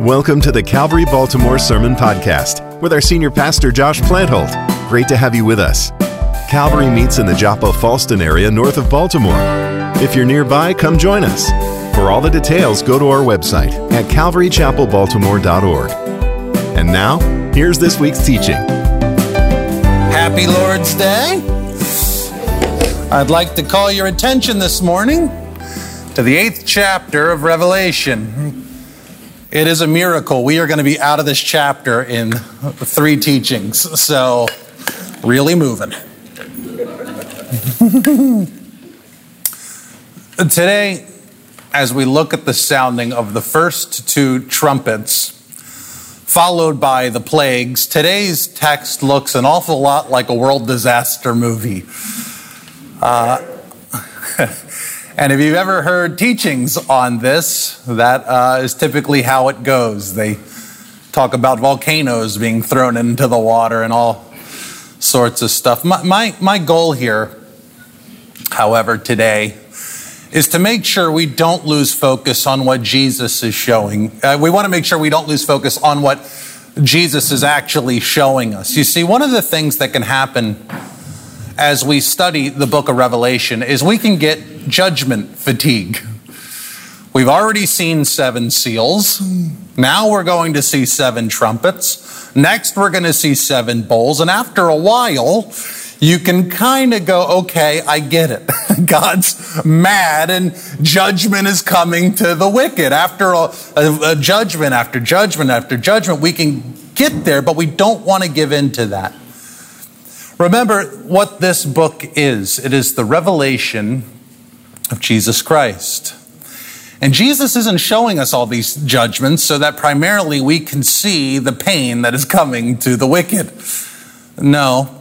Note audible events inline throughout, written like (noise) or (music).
Welcome to the Calvary Baltimore Sermon Podcast with our senior pastor, Josh Plantholt. Great to have you with us. Calvary meets in the Joppa Fallston area north of Baltimore. If you're nearby, come join us. For all the details, go to our website at calvarychapelbaltimore.org. And now, here's this week's teaching. Happy Lord's Day. I'd like to call your attention this morning to the eighth chapter of Revelation. It is a miracle. We are going to be out of this chapter in three teachings. So, really moving. (laughs) Today, as we look at the sounding of the first two trumpets, followed by the plagues, today's text looks an awful lot like a world disaster movie. Uh, (laughs) and if you've ever heard teachings on this, that uh, is typically how it goes. They talk about volcanoes being thrown into the water and all sorts of stuff. My, my, my goal here, however, today is to make sure we don't lose focus on what Jesus is showing. Uh, we want to make sure we don't lose focus on what Jesus is actually showing us. You see, one of the things that can happen as we study the book of Revelation is we can get judgment fatigue. We've already seen seven seals. Now we're going to see seven trumpets. Next, we're going to see seven bowls. And after a while, you can kind of go, okay, I get it. (laughs) God's mad and judgment is coming to the wicked. After a, a, a, judgment, after judgment, after judgment, we can get there, but we don't want to give in to that. Remember what this book is it is the revelation of Jesus Christ. And Jesus isn't showing us all these judgments so that primarily we can see the pain that is coming to the wicked. No.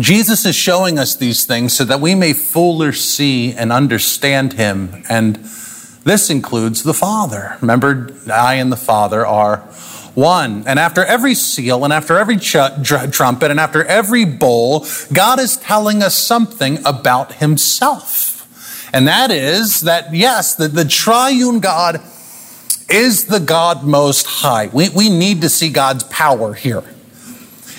Jesus is showing us these things so that we may fuller see and understand him. And this includes the Father. Remember, I and the Father are one. And after every seal and after every ch- trumpet and after every bowl, God is telling us something about himself. And that is that, yes, the, the triune God is the God most high. We, we need to see God's power here.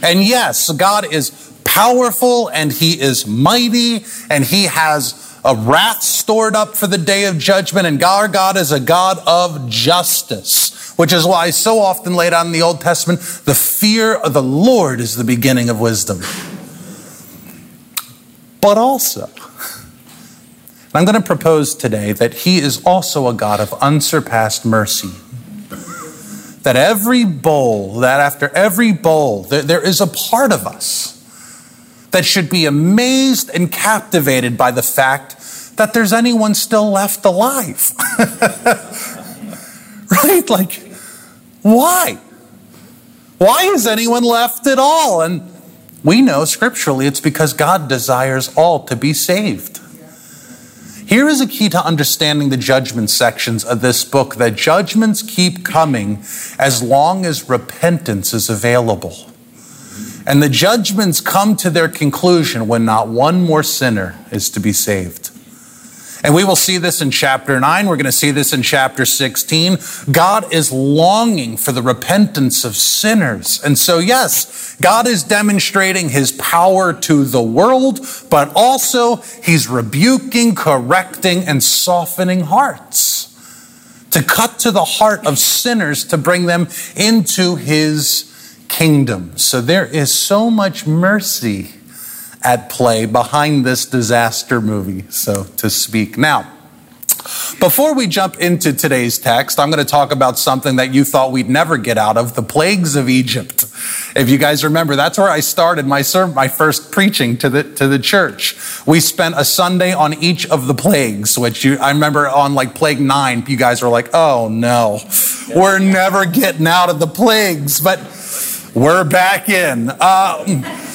And yes, God is powerful and he is mighty and he has a wrath stored up for the day of judgment. And our God is a God of justice, which is why so often laid out in the Old Testament, the fear of the Lord is the beginning of wisdom. But also, I'm going to propose today that He is also a God of unsurpassed mercy. That every bowl, that after every bowl, there, there is a part of us that should be amazed and captivated by the fact that there's anyone still left alive. (laughs) right? Like, why? Why is anyone left at all? And we know scripturally it's because God desires all to be saved. Here is a key to understanding the judgment sections of this book that judgments keep coming as long as repentance is available. And the judgments come to their conclusion when not one more sinner is to be saved. And we will see this in chapter 9. We're going to see this in chapter 16. God is longing for the repentance of sinners. And so, yes, God is demonstrating his power to the world, but also he's rebuking, correcting, and softening hearts to cut to the heart of sinners to bring them into his kingdom. So there is so much mercy at play behind this disaster movie, so to speak. Now, before we jump into today's text, I'm going to talk about something that you thought we'd never get out of the plagues of Egypt. If you guys remember, that's where I started my sermon, my first preaching to the, to the church. We spent a Sunday on each of the plagues, which you, I remember on like plague nine, you guys were like, oh no, we're never getting out of the plagues, but we're back in. Uh,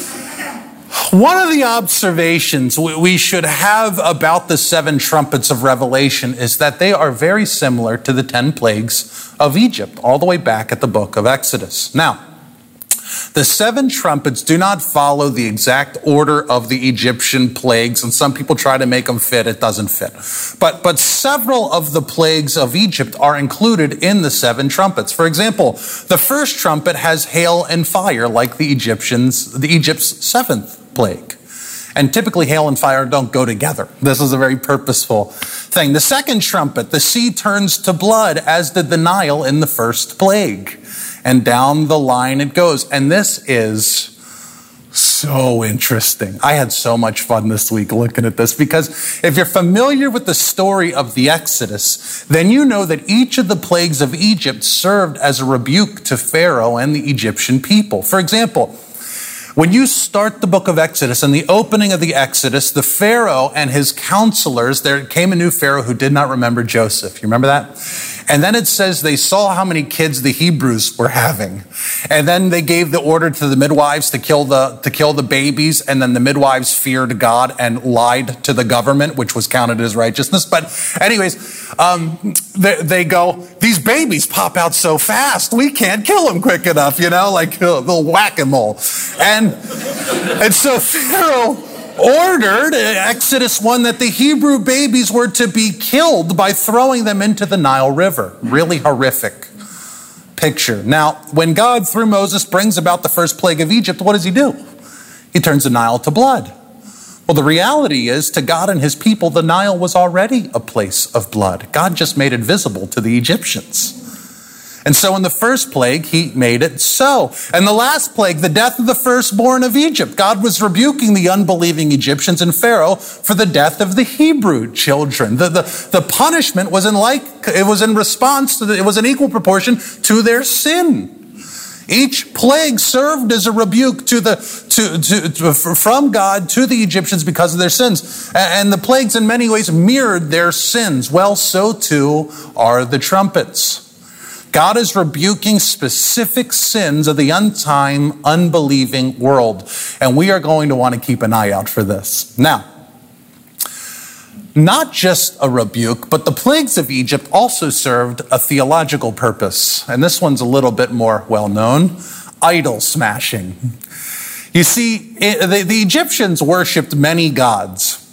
one of the observations we should have about the seven trumpets of Revelation is that they are very similar to the ten plagues of Egypt, all the way back at the book of Exodus. Now, The seven trumpets do not follow the exact order of the Egyptian plagues, and some people try to make them fit. It doesn't fit. But, but several of the plagues of Egypt are included in the seven trumpets. For example, the first trumpet has hail and fire, like the Egyptians, the Egypt's seventh plague. And typically, hail and fire don't go together. This is a very purposeful thing. The second trumpet, the sea turns to blood, as did the Nile in the first plague and down the line it goes. And this is so interesting. I had so much fun this week looking at this because if you're familiar with the story of the Exodus, then you know that each of the plagues of Egypt served as a rebuke to Pharaoh and the Egyptian people. For example, when you start the book of Exodus and the opening of the Exodus, the Pharaoh and his counselors, there came a new Pharaoh who did not remember Joseph. You remember that? And then it says they saw how many kids the Hebrews were having. And then they gave the order to the midwives to kill the, to kill the babies. And then the midwives feared God and lied to the government, which was counted as righteousness. But anyways, um, they, they, go, these babies pop out so fast. We can't kill them quick enough, you know, like (laughs) little whack-a-mole. And, and so Pharaoh ordered, uh, Exodus 1, that the Hebrew babies were to be killed by throwing them into the Nile River. Really horrific picture. Now, when God, through Moses, brings about the first plague of Egypt, what does he do? He turns the Nile to blood. Well, the reality is, to God and his people, the Nile was already a place of blood. God just made it visible to the Egyptians. And so in the first plague, he made it so. And the last plague, the death of the firstborn of Egypt, God was rebuking the unbelieving Egyptians and Pharaoh for the death of the Hebrew children. The, the, the punishment was in like, it was in response to, the, it was in equal proportion to their sin. Each plague served as a rebuke to the, to, to, to, from God to the Egyptians because of their sins. And the plagues in many ways mirrored their sins. Well, so too are the trumpets. God is rebuking specific sins of the untime, unbelieving world. And we are going to want to keep an eye out for this. Now, not just a rebuke, but the plagues of Egypt also served a theological purpose. And this one's a little bit more well known idol smashing. You see, the, Egyptians worshiped many gods.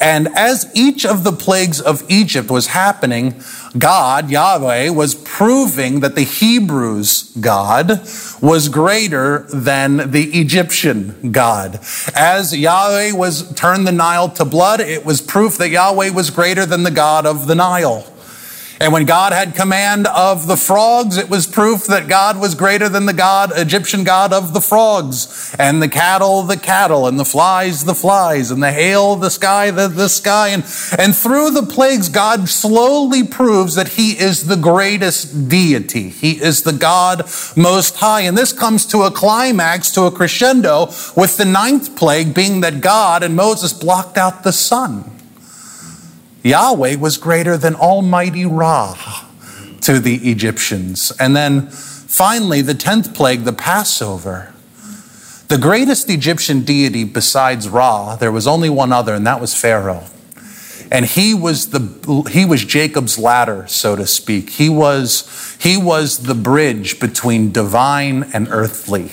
And as each of the plagues of Egypt was happening, God, Yahweh, was proving that the Hebrews' God was greater than the Egyptian God. As Yahweh was turned the Nile to blood, it was proof that Yahweh was greater than the God of the Nile. And when God had command of the frogs, it was proof that God was greater than the God, Egyptian God of the frogs, and the cattle, the cattle, and the flies, the flies, and the hail, the sky, the, the sky. And, and through the plagues, God slowly proves that he is the greatest deity. He is the God most high. And this comes to a climax, to a crescendo, with the ninth plague being that God and Moses blocked out the sun. Yahweh was greater than Almighty Ra to the Egyptians. And then finally, the 10th plague, the Passover. The greatest Egyptian deity besides Ra, there was only one other, and that was Pharaoh. And he was the he was Jacob's ladder, so to speak. He was he was the bridge between divine and earthly.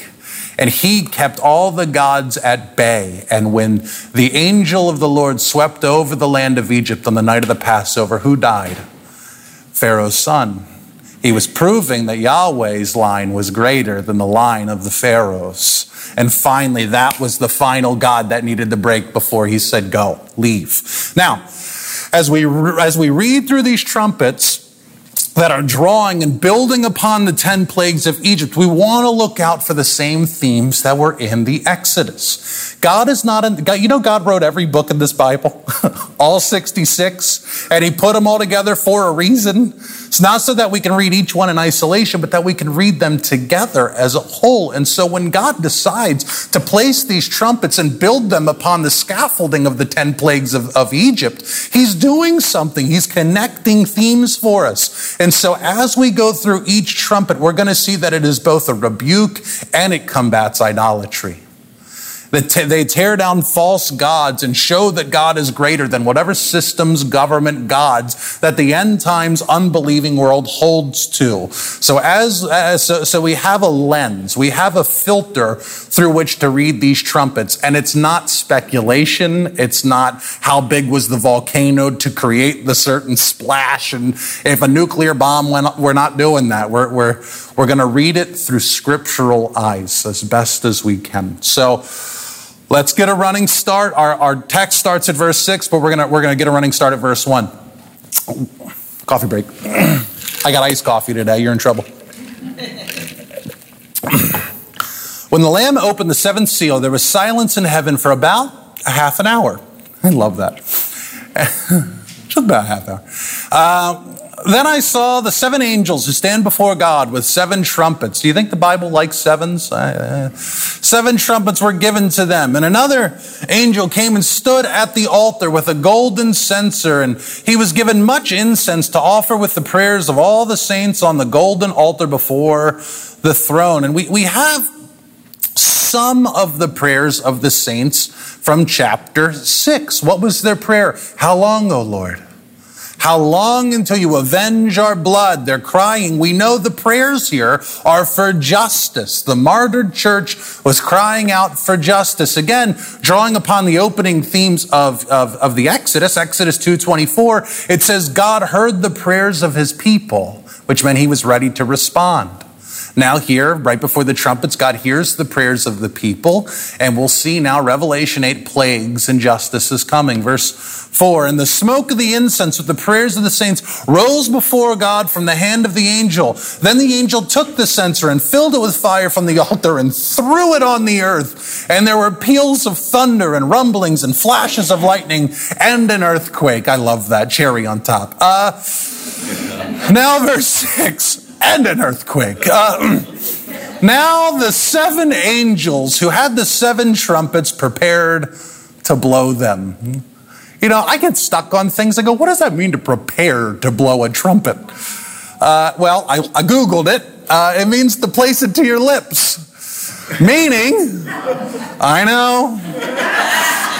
And he kept all the gods at bay. And when the angel of the Lord swept over the land of Egypt on the night of the Passover, who died? Pharaoh's son. He was proving that Yahweh's line was greater than the line of the Pharaohs. And finally, that was the final God that needed to break before he said, Go, leave. Now, as we, as we read through these trumpets, that are drawing and building upon the 10 plagues of Egypt, we want to look out for the same themes that were in the Exodus. God is not in, God, you know, God wrote every book in this Bible, (laughs) all 66, and He put them all together for a reason. It's not so that we can read each one in isolation, but that we can read them together as a whole. And so when God decides to place these trumpets and build them upon the scaffolding of the 10 plagues of, of Egypt, He's doing something. He's connecting themes for us. And so as we go through each trumpet, we're going to see that it is both a rebuke and it combats idolatry. They tear down false gods and show that God is greater than whatever systems, government, gods that the end times unbelieving world holds to. So as, as so, so we have a lens, we have a filter through which to read these trumpets. And it's not speculation. It's not how big was the volcano to create the certain splash. And if a nuclear bomb went, we're not doing that. We're, we're, we're going to read it through scriptural eyes as best as we can. So, Let's get a running start. Our, our text starts at verse 6, but we're going we're gonna get a running start at verse 1. Coffee break. (clears throat) I got iced coffee today. You're in trouble. (clears throat) when the Lamb opened the seventh seal, there was silence in heaven for about a half an hour. I love that. (laughs) Just about half hour. Uh, then I saw the seven angels who stand before God with seven trumpets. Do you think the Bible likes sevens? Uh, seven trumpets were given to them. And another angel came and stood at the altar with a golden censer, and he was given much incense to offer with the prayers of all the saints on the golden altar before the throne. And we, we have some of the prayers of the saints from chapter 6. What was their prayer? How long, O Lord? How long until you avenge our blood? They're crying. We know the prayers here are for justice. The martyred church was crying out for justice. Again, drawing upon the opening themes of, of, of the Exodus, Exodus 2.24, it says, God heard the prayers of his people, which meant he was ready to respond. Now, here, right before the trumpets, God hears the prayers of the people, and we'll see now Revelation 8 plagues and justice is coming. Verse 4 And the smoke of the incense with the prayers of the saints rose before God from the hand of the angel. Then the angel took the censer and filled it with fire from the (laughs) altar and threw it on the earth. And there were peals of thunder and rumblings and flashes of lightning and an earthquake. I love that. Cherry on top. Uh, (laughs) now, verse 6 and an earthquake. Uh, (clears throat) now the seven angels who had the seven trumpets prepared to blow them. You know, I get stuck on things. I go, what does that mean to prepare to blow a trumpet? Uh, well, I, I, Googled it. Uh, it means to place it to your lips. Meaning, I know,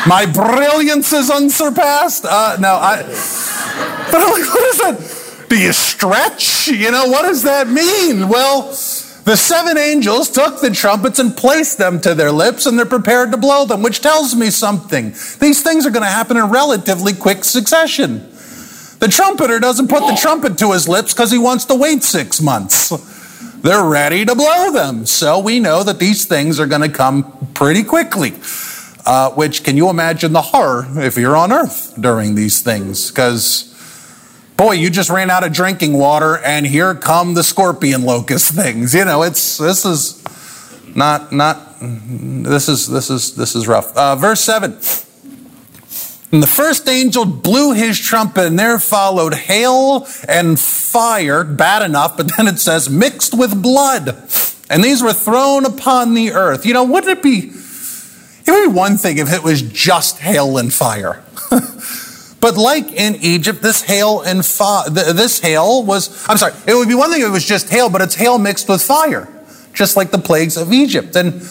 my brilliance is unsurpassed. Uh, no, I, but I'm like, what is that? Do you stretch? You know, what does that mean? Well, the seven angels took the trumpets and placed them to their lips, and they're prepared to blow them, which tells me something. These things are going to happen in relatively quick succession. The trumpeter doesn't put the trumpet to his lips because he wants to wait six months. They're ready to blow them. So we know that these things are going to come pretty quickly. Uh, which, can you imagine the horror if you're on earth during these things? Because boy, you just ran out of drinking water and here come the scorpion locust things. You know, it's, this is not, not, this is, this is, this is rough. Uh, verse seven. And the first angel blew his trumpet, and there followed hail and fire, bad enough, but (laughs) then it says mixed with blood. And these were thrown upon the earth. You know, wouldn't it be, it would be one thing if it was just hail and fire. (laughs) But like in Egypt, this hail and this hail was, I'm sorry, it would be one thing if it was just hail, but it's hail mixed with fire, just like the plagues of Egypt. And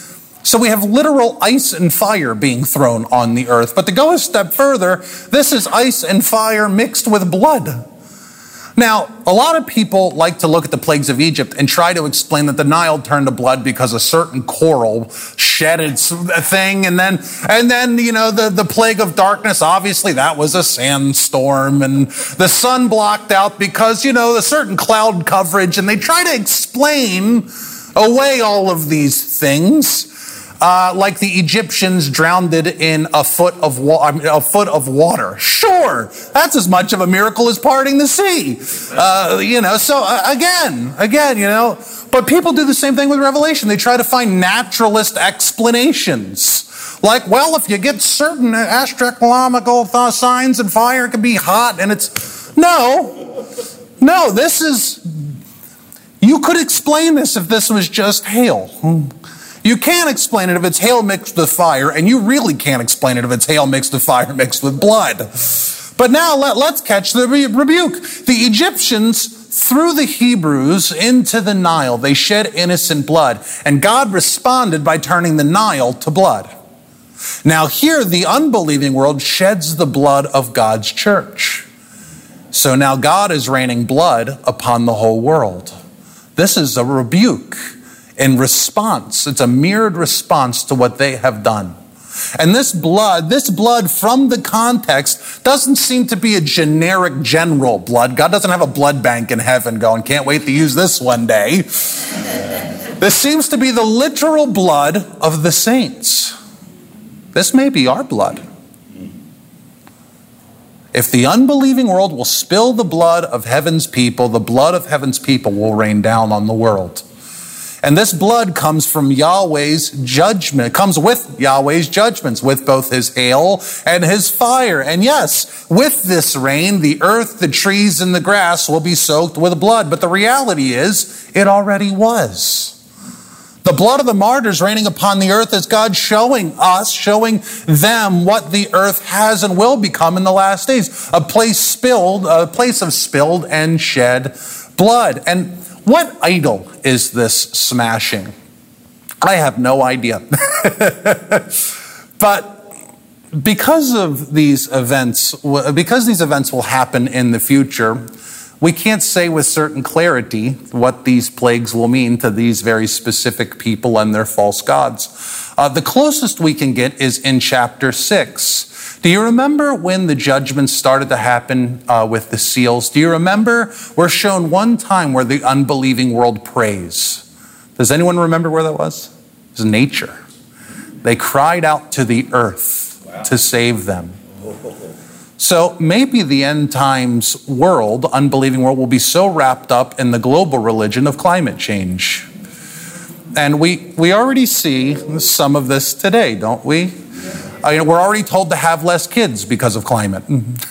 so we have literal ice and fire being thrown on the earth. But to go a step further, this is ice and fire mixed with blood. Now, a lot of people like to look at the plagues of Egypt and try to explain that the Nile turned to blood because a certain coral shed its thing, and then, and then, you know, the, the plague of darkness, obviously that was a sandstorm, and the sun blocked out because, you know, a certain cloud coverage, and they try to explain away all of these things uh, like the Egyptians drowned in a foot of wa- a foot of water. Sure, that's as much of a miracle as parting the sea. Uh, you know, so uh, again, again, you know, but people do the same thing with Revelation. They try to find naturalist explanations. Like, well, if you get certain astronomical th- signs and fire, can be hot, and it's no, no. This is you could explain this if this was just hail. You can't explain it if it's hail mixed with fire, and you really can't explain it if it's hail mixed with fire (laughs) mixed with blood. But now let, us catch the rebuke. The Egyptians threw the Hebrews into the Nile. They shed innocent blood, and God responded by turning the Nile to blood. Now, here, the unbelieving world sheds the blood of God's church. So now God is raining blood upon the whole world. This is a rebuke in response. It's a mirrored response to what they have done. And this blood, this blood from the context doesn't seem to be a generic general blood. God doesn't have a blood bank in heaven going, can't wait to use this one day. (laughs) this seems to be the literal blood of the saints. This may be our blood. If the unbelieving world will spill the blood of heaven's people, the blood of heaven's people will rain down on the world. And this blood comes from Yahweh's judgment, It comes with Yahweh's judgments, with both his hail and his fire. And yes, with this rain, the earth, the trees, and the grass will be soaked with blood. But the reality is, it already was. The blood of the martyrs raining upon the earth is God showing us, showing them what the earth has and will become in the last days. A place spilled, a place of spilled and shed blood. And what idol is this smashing? I have no idea. (laughs) but because of these events, because these events will happen in the future, we can't say with certain clarity what these plagues will mean to these very specific people and their false gods. Uh, the closest we can get is in chapter 6. Do you remember when the judgments started to happen uh, with the seals? Do you remember? We're shown one time where the unbelieving world prays. Does anyone remember where that was? It was nature. They cried out to the earth wow. to save them. So maybe the end times world, unbelieving world, will be so wrapped up in the global religion of climate change. And we, we already see some of this today, don't we? I mean, we're already told to have less kids because of climate.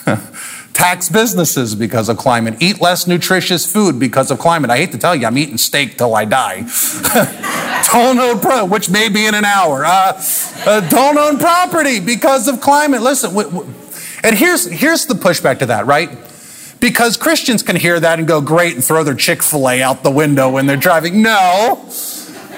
(laughs) Tax businesses because of climate. Eat less nutritious food because of climate. I hate to tell you, I'm eating steak till I die. (laughs) don't own pro, which may be in an hour. Uh, uh, don't own property because of climate. Listen, and here's, here's the pushback to that, right? Because Christians can hear that and go, great, and throw their Chick fil A out the window when they're driving. No.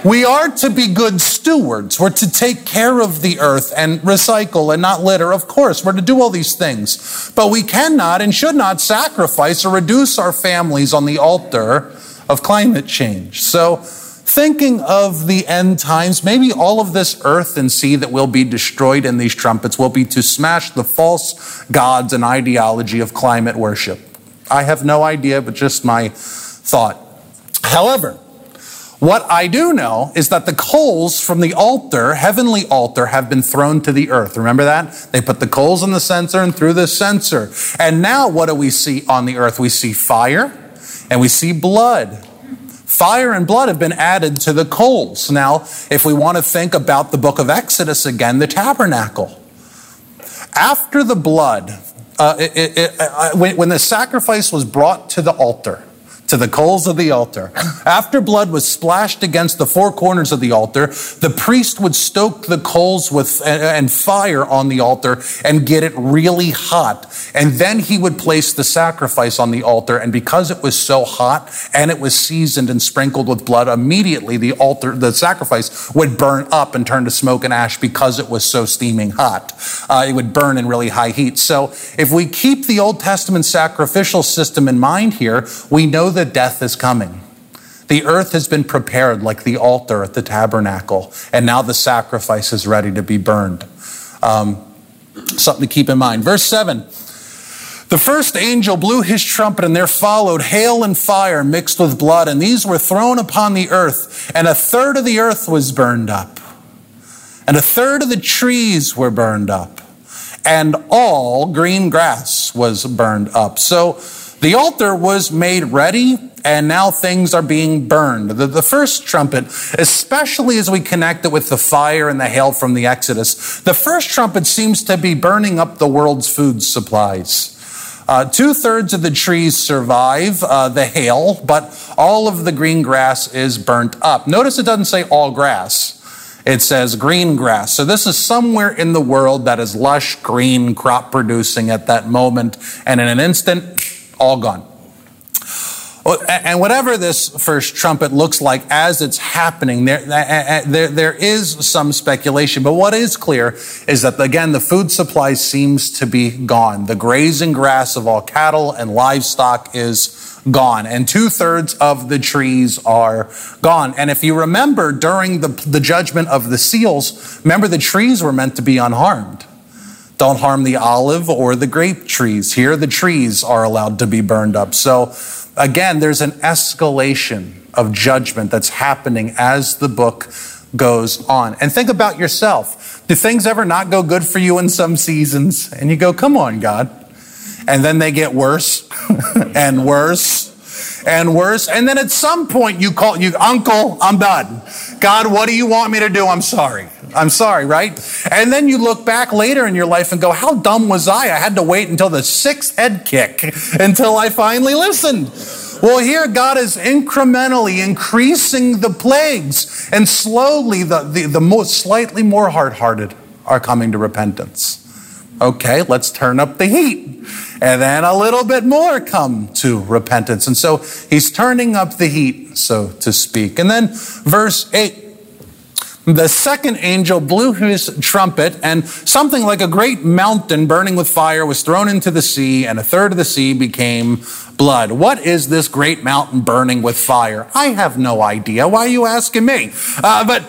We are to be good stewards. We're to take care of the earth and recycle and not litter. Of course, we're to do all these things. But we cannot and should not sacrifice or reduce our families on the altar of climate change. So, thinking of the end times, maybe all of this earth and sea that will be destroyed in these trumpets will be to smash the false gods and ideology of climate worship. I have no idea, but just my thought. However, what I do know is that the coals from the altar, heavenly altar, have been thrown to the earth. Remember that? They put the coals in the censer and through the censer. And now what do we see on the earth? We see fire and we see blood. Fire and blood have been added to the coals. Now, if we want to think about the book of Exodus again, the tabernacle. After the blood, uh, it, it, uh, when, when the sacrifice was brought to the altar, to the coals of the altar. After blood was splashed against the four corners of the altar, the priest would stoke the coals with and fire on the altar and get it really hot. And then he would place the sacrifice on the altar. And because it was so hot and it was seasoned and sprinkled with blood, immediately the altar, the sacrifice would burn up and turn to smoke and ash because it was so steaming hot. Uh, it would burn in really high heat. So if we keep the Old Testament sacrificial system in mind here, we know that death is coming. The earth has been prepared like the altar at the tabernacle, and now the sacrifice is ready to be burned. Um, something to keep in mind. Verse 7 The first angel blew his trumpet, and there followed hail and fire mixed with blood, and these were thrown upon the earth, and a third of the earth was burned up, and a third of the trees were burned up, and all green grass was burned up. So, the altar was made ready, and now things are being burned. The, the, first trumpet, especially as we connect it with the fire and the hail from the Exodus, the first trumpet seems to be burning up the world's food supplies. Uh, Two thirds of the trees survive uh, the hail, but all of the green grass is burnt up. Notice it doesn't say all grass. It says green grass. So this is somewhere in the world that is lush, green, crop producing at that moment. And in an instant, all gone. And whatever this first trumpet looks like as it's happening, there, there, there is some speculation. But what is clear is that, again, the food supply seems to be gone. The grazing grass of all cattle and livestock is gone, and two thirds of the trees are gone. And if you remember, during the, the judgment of the seals, remember the trees were meant to be unharmed. Don't harm the olive or the grape trees. Here, the trees are allowed to be burned up. So, again, there's an escalation of judgment that's happening as the book goes on. And think about yourself. Do things ever not go good for you in some seasons? And you go, come on, God. And then they get worse (laughs) and worse and worse. And then at some point you call you, Uncle, I'm done. God, what do you want me to do? I'm sorry. I'm sorry, right? And then you look back later in your life and go, How dumb was I? I had to wait until the sixth head kick until I finally listened. Well, here God is incrementally increasing the plagues, and slowly the, the, the most slightly more hard hearted are coming to repentance. Okay, let's turn up the heat. And then a little bit more come to repentance. And so he's turning up the heat, so to speak. And then verse 8 the second angel blew his trumpet, and something like a great mountain burning with fire was thrown into the sea, and a third of the sea became blood. What is this great mountain burning with fire? I have no idea. Why are you asking me? Uh, but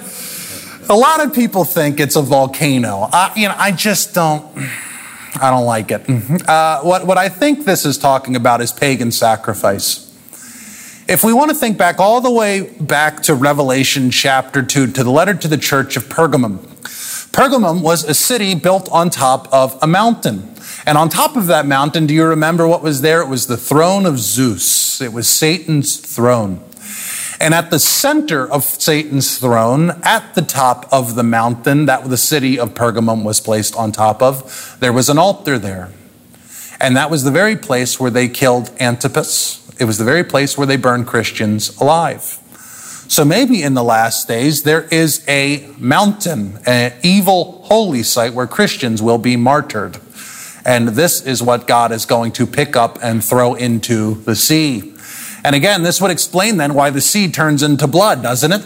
a lot of people think it's a volcano. Uh, you know, I just don't. I don't like it. Uh, what, what I think this is talking about is pagan sacrifice. If we want to think back all the way back to Revelation chapter 2, to the letter to the church of Pergamum, Pergamum was a city built on top of a mountain. And on top of that mountain, do you remember what was there? It was the throne of Zeus, it was Satan's throne. And at the center of Satan's throne, at the top of the mountain that the city of Pergamum was placed on top of, there was an altar there. And that was the very place where they killed Antipas, it was the very place where they burned Christians alive. So maybe in the last days, there is a mountain, an evil holy site where Christians will be martyred. And this is what God is going to pick up and throw into the sea. And again, this would explain then why the sea turns into blood, doesn't it?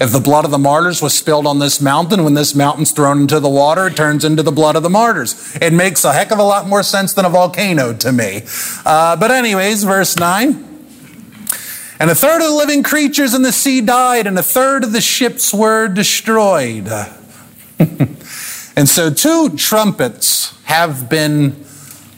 If the blood of the martyrs was spilled on this mountain, when this mountain's thrown into the water, it turns into the blood of the martyrs. It makes a heck of a lot more sense than a volcano to me. Uh, but, anyways, verse 9. And a third of the living creatures in the sea died, and a third of the ships were destroyed. (laughs) and so, two trumpets have been.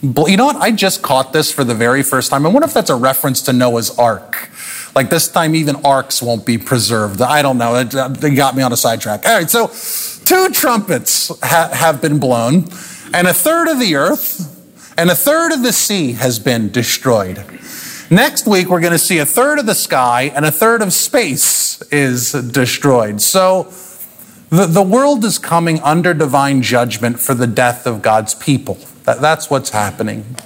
You know what? I just caught this for the very first time. I wonder if that's a reference to Noah's Ark. Like this time, even arks won't be preserved. I don't know. They got me on a sidetrack. All right, so two trumpets ha- have been blown, and a third of the earth and a third of the sea has been destroyed. Next week, we're going to see a third of the sky and a third of space is destroyed. So the, the world is coming under divine judgment for the death of God's people. That, that's what's happening.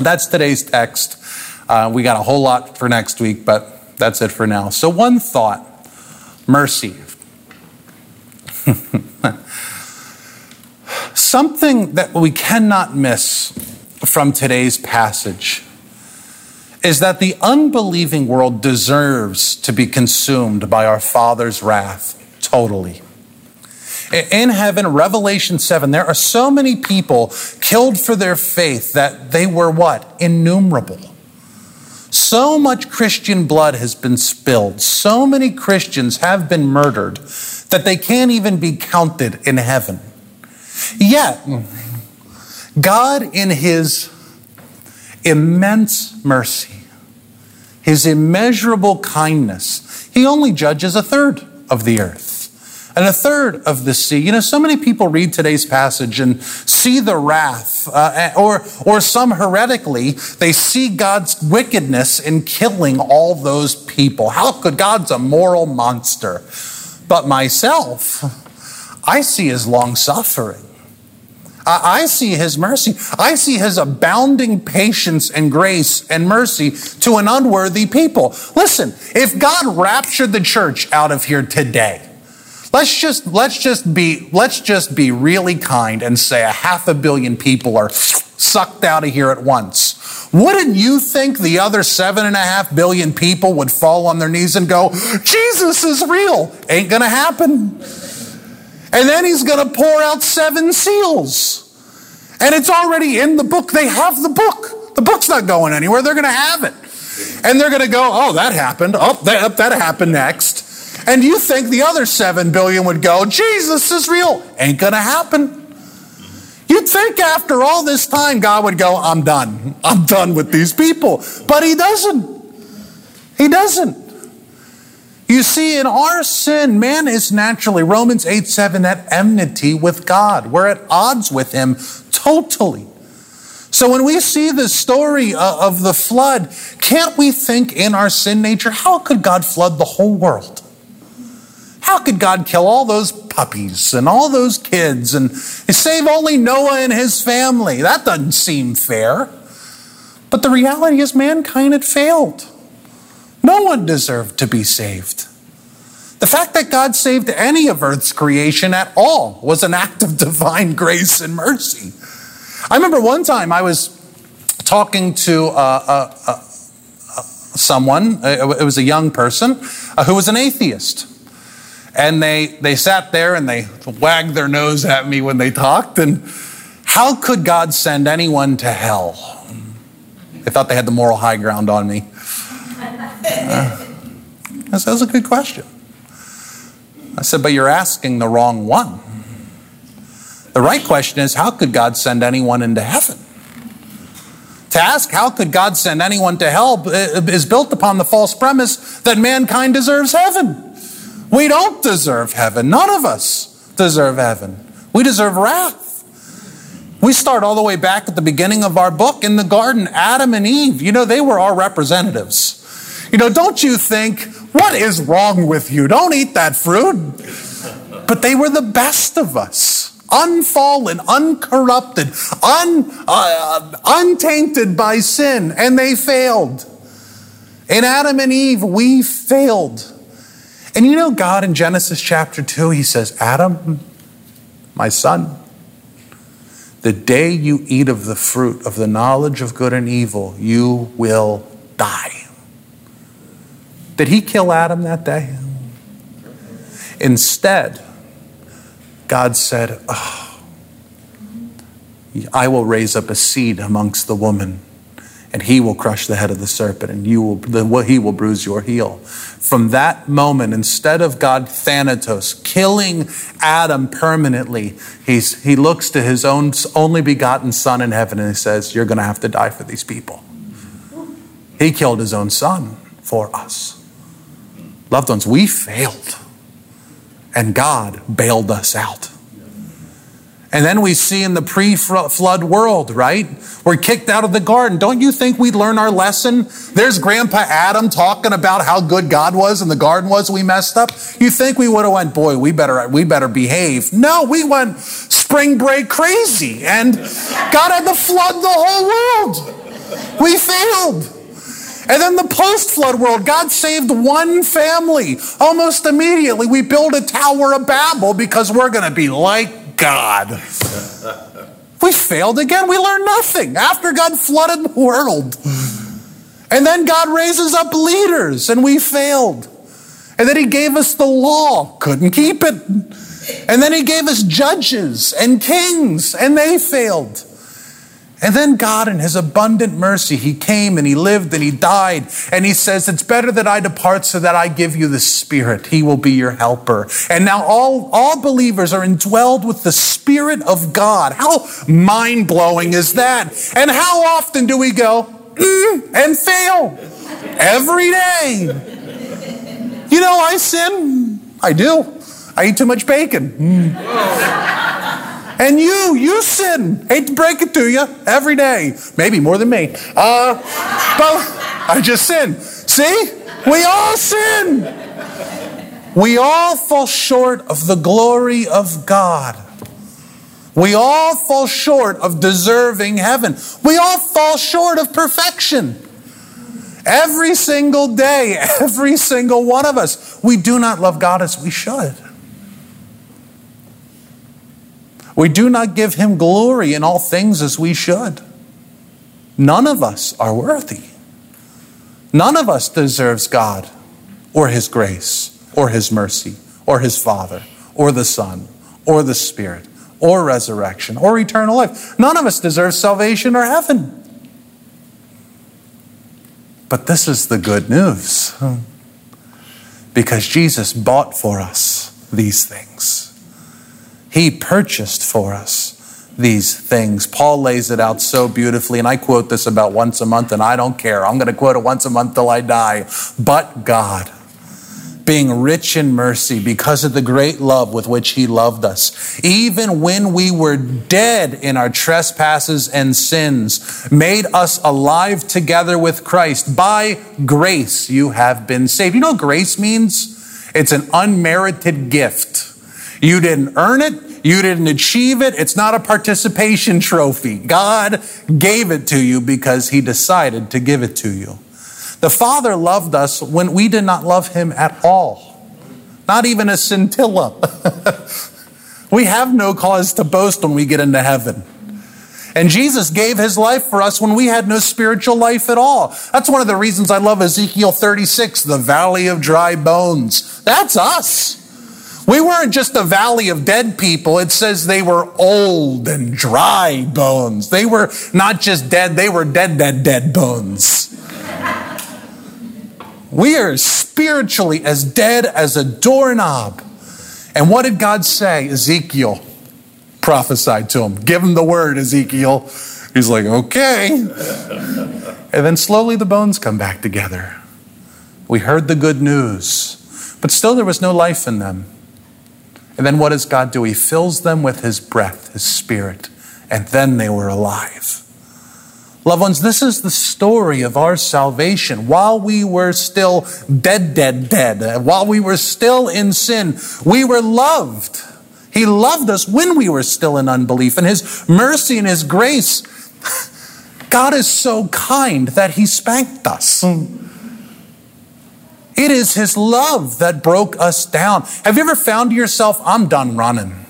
That's today's text. Uh, we got a whole lot for next week, but that's it for now. So, one thought mercy. (laughs) Something that we cannot miss from today's passage is that the unbelieving world deserves to be consumed by our Father's wrath totally. In heaven, Revelation 7, there are so many people killed for their faith that they were what? Innumerable. So much Christian blood has been spilled. So many Christians have been murdered that they can't even be counted in heaven. Yet, God, in His immense mercy, His immeasurable kindness, He only judges a third of the earth and a third of the sea. You know, so many people read today's passage and see the wrath, uh, or, or some heretically, they see God's wickedness in killing all those people. How could God's a moral monster? But myself, I see his long suffering. I see his mercy. I see his abounding patience and grace and mercy to an unworthy people. Listen, if God raptured the church out of here today, Let's just let's just be let's just be really kind and say a half a billion people are sucked out of here at once. Wouldn't you think the other seven and a half billion people would fall on their knees and go, Jesus is real? Ain't gonna happen. And then he's gonna pour out seven seals. And it's already in the book. They have the book. The book's not going anywhere. They're gonna have it. And they're gonna go, oh, that happened. Oh, that, that happened next. And you think the other seven billion would go, Jesus is real? Ain't gonna happen. You'd think after all this time, God would go, I'm done. I'm done with these people. But He doesn't. He doesn't. You see, in our sin, man is naturally, Romans 8 7, at enmity with God. We're at odds with Him totally. So when we see the story uh, of the flood, can't we think in our sin nature, how could God flood the whole world? How could God kill all those puppies and all those kids and save only Noah and his family? That doesn't seem fair. But the reality is, mankind had failed. No one deserved to be saved. The fact that God saved any of Earth's creation at all was an act of divine (laughs) grace and mercy. I remember one time I was talking to uh, uh, uh, someone, it was a young person, who was an atheist. And they, they sat there and they wagged their nose at me when they talked. And how could God send anyone to hell? They thought they had the moral high ground on me. Uh, that was a good question. I said, but you're asking the wrong one. The right question is, how could God send anyone into heaven? To ask, how could God send anyone to hell is built upon the false premise that mankind deserves heaven. We don't deserve heaven. None of us deserve heaven. We deserve wrath. We start all the way back at the beginning of our book in the garden, Adam and Eve. You know, they were our representatives. You know, don't you think, what is wrong with you? Don't eat that fruit. But they were the best of us, unfallen, uncorrupted, un, uh, untainted by sin, and they failed. In Adam and Eve, we failed. And you know, God in Genesis chapter 2, he says, Adam, my son, the day you eat of the fruit of the knowledge of good and evil, you will die. Did he kill Adam that day? Instead, God said, oh, I will raise up a seed amongst the woman and he will crush the head of the serpent, and you will, he will bruise your heel. From that moment, instead of God Thanatos killing Adam permanently, he's, he looks to his own only begotten son in heaven and he says, You're going to have to die for these people. He killed his own son for us. Loved ones, we failed, and God bailed us out. And then we see in the pre flood world, right? We're kicked out of the garden. Don't you think we'd learn our lesson? There's Grandpa Adam talking about how good God was and the garden was. We messed up. You think we would have went, boy, we better, we better behave. No, we went spring break crazy and God had to flood the whole world. We failed. And then the post flood world, God saved one family. Almost immediately, we build a Tower of Babel because we're going to be like God. We failed again. We learned nothing after God flooded the world. And then God raises up leaders and we failed. And then He gave us the law, couldn't keep it. And then He gave us judges and kings and they failed. And then God, in His abundant mercy, He came and He lived and He died. And He says, It's better that I depart so that I give you the Spirit. He will be your helper. And now all, all believers are indwelled with the Spirit of God. How mind blowing is that? And how often do we go mm, and fail? Every day. You know, I sin. I do. I eat too much bacon. Mm. And you, you sin. Hate to break it to you every day. Maybe more than me. Uh, but I just sin. See? We all sin. We all fall short of the glory of God. We all fall short of deserving heaven. We all fall short of perfection. Every single day, (laughs) every single one of us, we do not love God as we should. We do not give him glory in all things as we should. None of us are worthy. None of us deserves God or his grace or his mercy or his Father or the Son or the Spirit or resurrection or eternal life. None of us deserves salvation or heaven. But this is the good news because Jesus bought for us these things. He purchased for us these things. Paul lays it out so beautifully, and I quote this about once a month, and I don't care. I'm going to quote it once a month till I die. But God, being rich in mercy because of the great love with which He loved us, even when we were dead in our trespasses and sins, made us alive together with Christ. By grace you have been saved. You know grace means? It's an unmerited gift. You didn't earn it. You didn't achieve it. It's not a participation trophy. God gave it to you because He decided to give it to you. The Father loved us when we did not love Him at all, not even a scintilla. (laughs) we have no cause to boast when we get into heaven. And Jesus gave his life for us when we had no spiritual life at all. That's one of the reasons I love Ezekiel 36, the valley of dry bones. That's us. We weren't just a valley of dead people. It says they were old and dry bones. They were not just dead, they were dead, dead, dead bones. we are spiritually as dead as a doorknob. And what did God say? Ezekiel prophesied to him. Give him the word, Ezekiel. He's like, okay. and then slowly the bones come back together. We heard the good news, but still there was no life in them. And then what does God do? He fills them with His breath, His Spirit, and then they were alive. Loved ones, this is the story of our salvation. While we were still dead, dead, dead, while we were still in sin, we were loved. He loved us when we were still in unbelief. And His mercy and His grace, (sighs) God is so kind that He spanked us. Mm. It is His love that broke us down. Have you ever found yourself, I'm done running?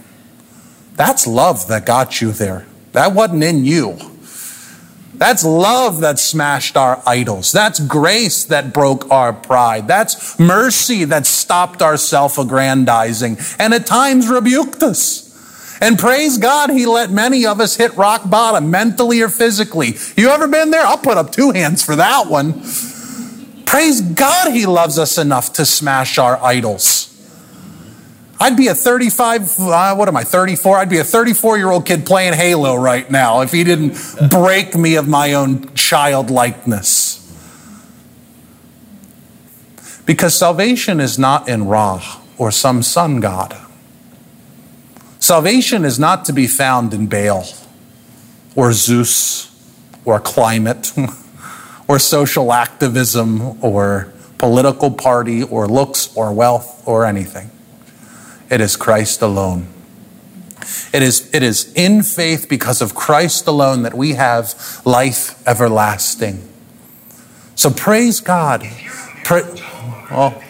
That's love that got you there. That wasn't in you. That's love that smashed our idols. That's grace that broke our pride. That's mercy that stopped our self aggrandizing and at times rebuked us. And praise God, He let many of us hit rock bottom, mentally or physically. You ever been there? I'll put up two hands for that one. Praise God, He loves us enough to smash our idols. I'd be a 35, uh, what am I, 34? I'd be a 34 year old kid playing Halo right now if He didn't break me of my own childlikeness. Because salvation is not in Ra or some sun god. Salvation is not to be found in Baal or Zeus or climate. (laughs) or social activism or political party or looks or wealth or anything. It is Christ alone. It is, it is in faith because of Christ alone that we have life everlasting. So praise God. Pra- oh,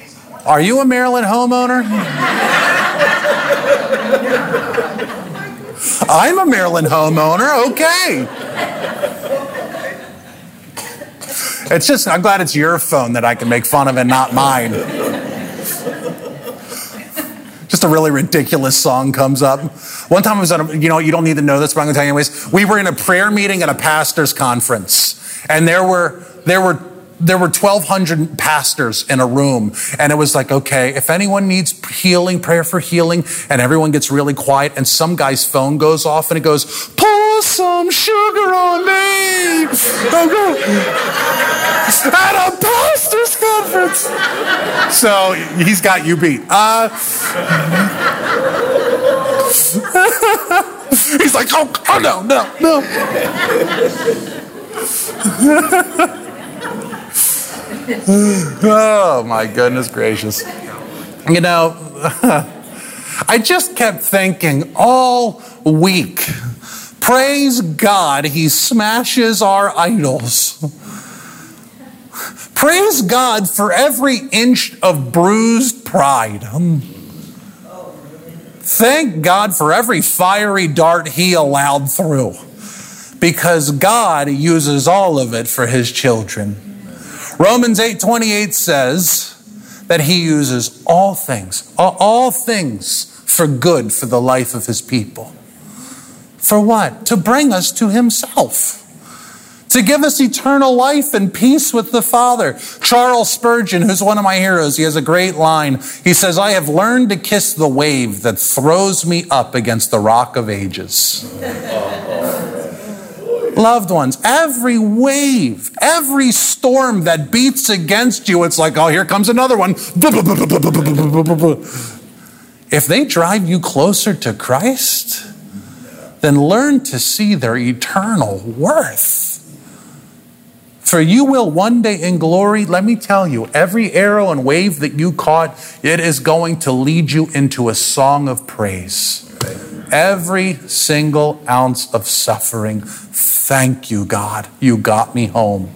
are you a Maryland homeowner? (laughs) I'm a Maryland homeowner. Okay. It's just, I'm glad it's your phone that I can make fun of and not mine. Just a really ridiculous song comes up. One time I was at a, you know, you don't need to know this, but I'm to tell you anyways. We were in a prayer meeting at a pastor's conference, and there were, there were, there were 1,200 pastors in a room. And it was like, okay, if anyone needs healing, prayer for healing, and everyone gets really quiet, and some guy's phone goes off and it goes, some sugar on me. At a pastor's conference. So he's got you beat. Uh, (laughs) he's like, oh, oh no, no, no. (laughs) oh my goodness gracious. You know, (laughs) I just kept thinking all week, praise God, He smashes our idols. Praise God for every inch of bruised pride. Thank God for every fiery dart he allowed through because God uses all of it for his children. Romans 8:28 says that he uses all things, all things for good for the life of his people. For what? To bring us to himself to give us eternal life and peace with the Father. Charles Spurgeon, who's one of my heroes, he has a great line. He says, I have learned to kiss the wave that throws me up against the rock of ages. Loved ones, every wave, every storm that beats against you, it's like, oh, here comes another one. If they drive you closer to Christ, then learn to see their eternal worth. For you will one day in glory, let me tell you, every arrow and wave that you caught, it is going to lead you into a song of praise. Every single ounce of suffering. Thank you, God. You got me home.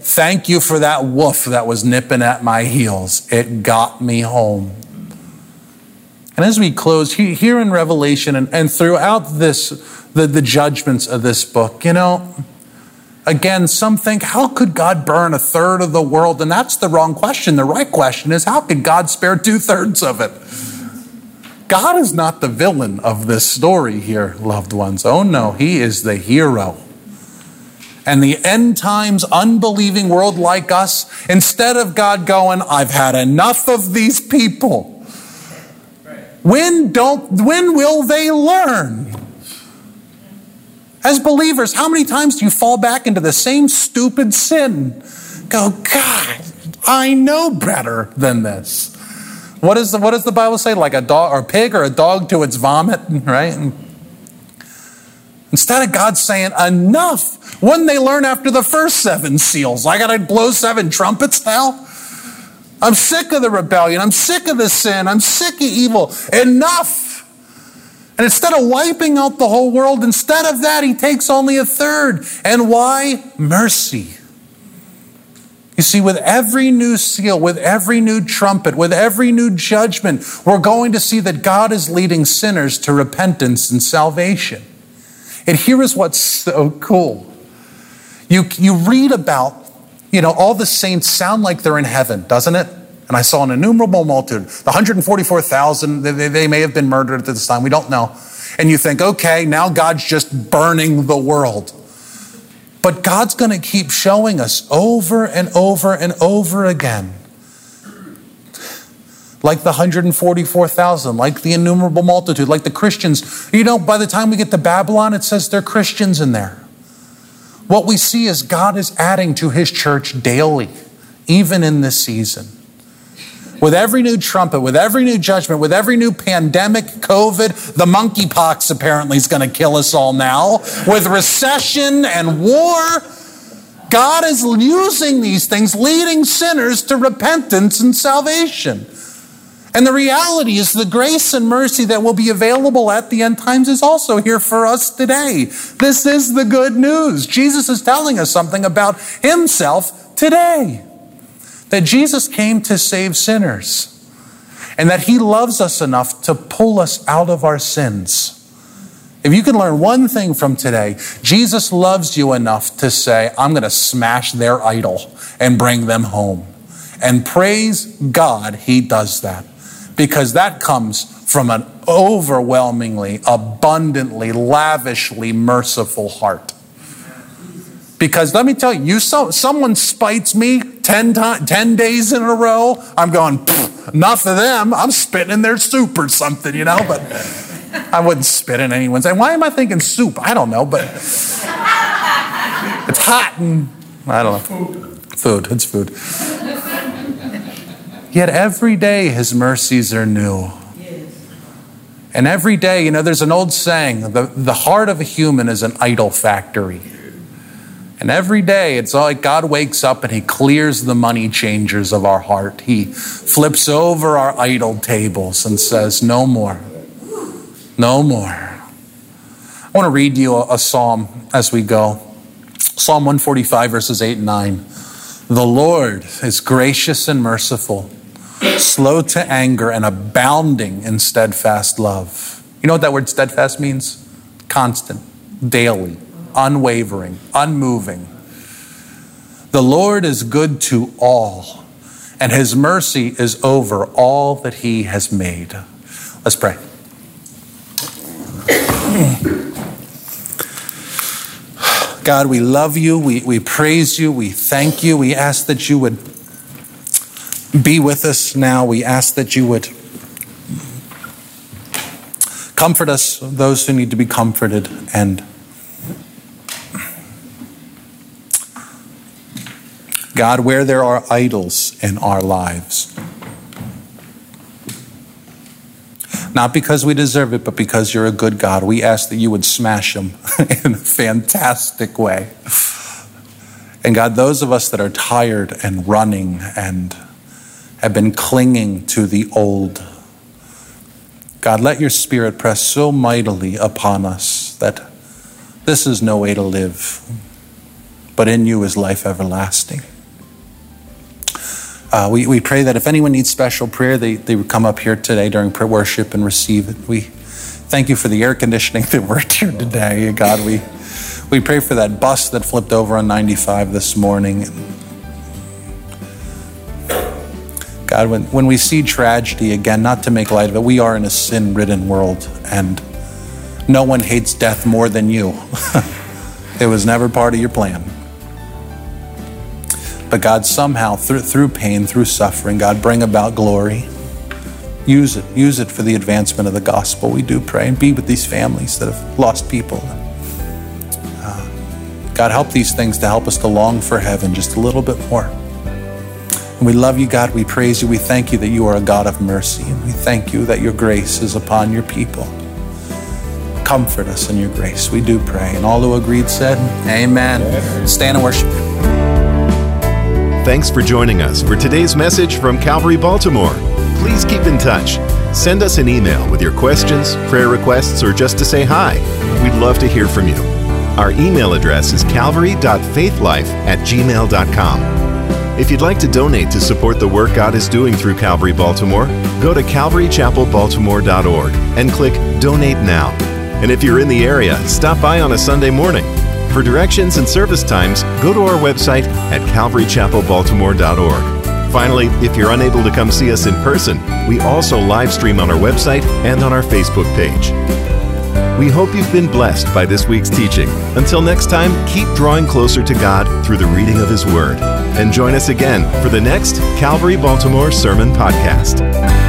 Thank you for that wolf that was nipping at my heels. It got me home. And as we close, here in Revelation and, and throughout this, the, the judgments of this book, you know, Again, some think, how could God burn a third of the world? And that's the wrong question. The right question is, how could God spare two thirds of it? God is not the villain of this story here, loved ones. Oh no, He is the hero. And the end times unbelieving world like us, instead of God going, I've had enough of these people. When don't when will they learn? As believers, how many times do you fall back into the same stupid sin? Go, God, I know better than this. What, is the, what does the Bible say? Like a dog or a pig or a dog to its vomit, right? Instead of God saying, enough, when they learn after the first seven seals, I got to blow seven trumpets now? I'm sick of the rebellion. I'm sick of the sin. I'm sick of evil. Enough. And instead of wiping out the whole world, instead of that, he takes only a third. And why? Mercy. You see, with every new seal, with every new trumpet, with every new judgment, we're going to see that God is leading sinners to repentance and salvation. And here is what's so cool. You, you read about, you know, all the saints sound like they're in heaven, doesn't it? And I saw an innumerable multitude. The 144,000, they, they may have been murdered at this time. We don't know. And you think, okay, now God's just burning the world. But God's going to keep showing us over and over and over again. Like the 144,000, like the innumerable multitude, like the Christians. You know, by the time we get to Babylon, it says they're Christians in there. What we see is God is adding to his church daily, even in this season. With every new trumpet, with every new judgment, with every new pandemic, COVID, the monkeypox apparently is going to kill us all now, with recession and war, God is using these things, leading sinners to repentance and salvation. And the reality is the grace and mercy that will be available at the end times is also here for us today. This is the good news. Jesus is telling us something about himself today that Jesus came to save sinners and that he loves us enough to pull us out of our sins. If you can learn one thing from today, Jesus loves you enough to say, I'm going to smash their idol and bring them home. And praise God, he does that because that comes from an overwhelmingly, abundantly, lavishly merciful heart. Because let me tell you, you so, someone spites me 10, time, 10 days in a row, I'm going, enough of them. I'm spitting in their soup or something, you know, but I wouldn't spit in anyone's. And why am I thinking soup? I don't know, but it's hot and I don't know. Food. Food, it's food. Yet every day his mercies are new. And every day, you know, there's an old saying the, the heart of a human is an idol factory. And every day, it's like God wakes up and He clears the money changers of our heart. He flips over our idol tables and says, No more. No more. I want to read you a, a psalm as we go Psalm 145, verses 8 and 9. The Lord is gracious and merciful, slow to anger, and abounding in steadfast love. You know what that word steadfast means? Constant, daily, unwavering, unmoving. The Lord is good to all, and his mercy is over all that he has made. Let's pray. God, we love you. We, we praise you. We thank you. We ask that you would be with us now. We ask that you would comfort us, those who need to be comforted, and God, where there are idols in our lives, not because we deserve it, but because you're a good God, we ask that you would smash them (laughs) in a fantastic way. And God, those of us that are tired and running and have been clinging to the old, God, let your spirit press so mightily upon us that this is no way to live, but in you is life everlasting. Uh, we, we pray that if anyone needs special prayer, they, they would come up here today during prayer worship and receive it. We thank you for the air conditioning (laughs) that worked here today. God, we, we pray for that bus that flipped over on 95 this morning. God, when, when we see tragedy, again, not to make light of it, we are in a sin ridden world, and no one hates death more than you. (laughs) it was never part of your plan. But God, somehow, through, through pain, through suffering, God, bring about glory. Use it. Use it for the advancement of the gospel, we do pray. And be with these families that have lost people. Uh, God, help these things to help us to long for heaven just a little bit more. And we love you, God. We praise you. We thank you that you are a God of mercy. And we thank you that your grace is upon your people. Comfort us in your grace. We do pray. And all who agreed said, Amen. Stand and worship. Thanks for joining us for today's message from Calvary Baltimore. Please keep in touch. Send us an email with your questions, prayer requests, or just to say hi. We'd love to hear from you. Our email address is calvary.faithlife at gmail.com. If you'd like to donate to support the work God is doing through Calvary Baltimore, go to calvarychapelbaltimore.org and click Donate Now. And if you're in the area, stop by on a Sunday morning. For directions and service times, go to our website at calvarychapelbaltimore.org. Finally, if you're unable to come see us in person, we also live stream on our website and on our Facebook page. We hope you've been blessed by this week's teaching. Until next time, keep drawing closer to God through the reading of His Word. And join us again for the next Calvary Baltimore Sermon Podcast.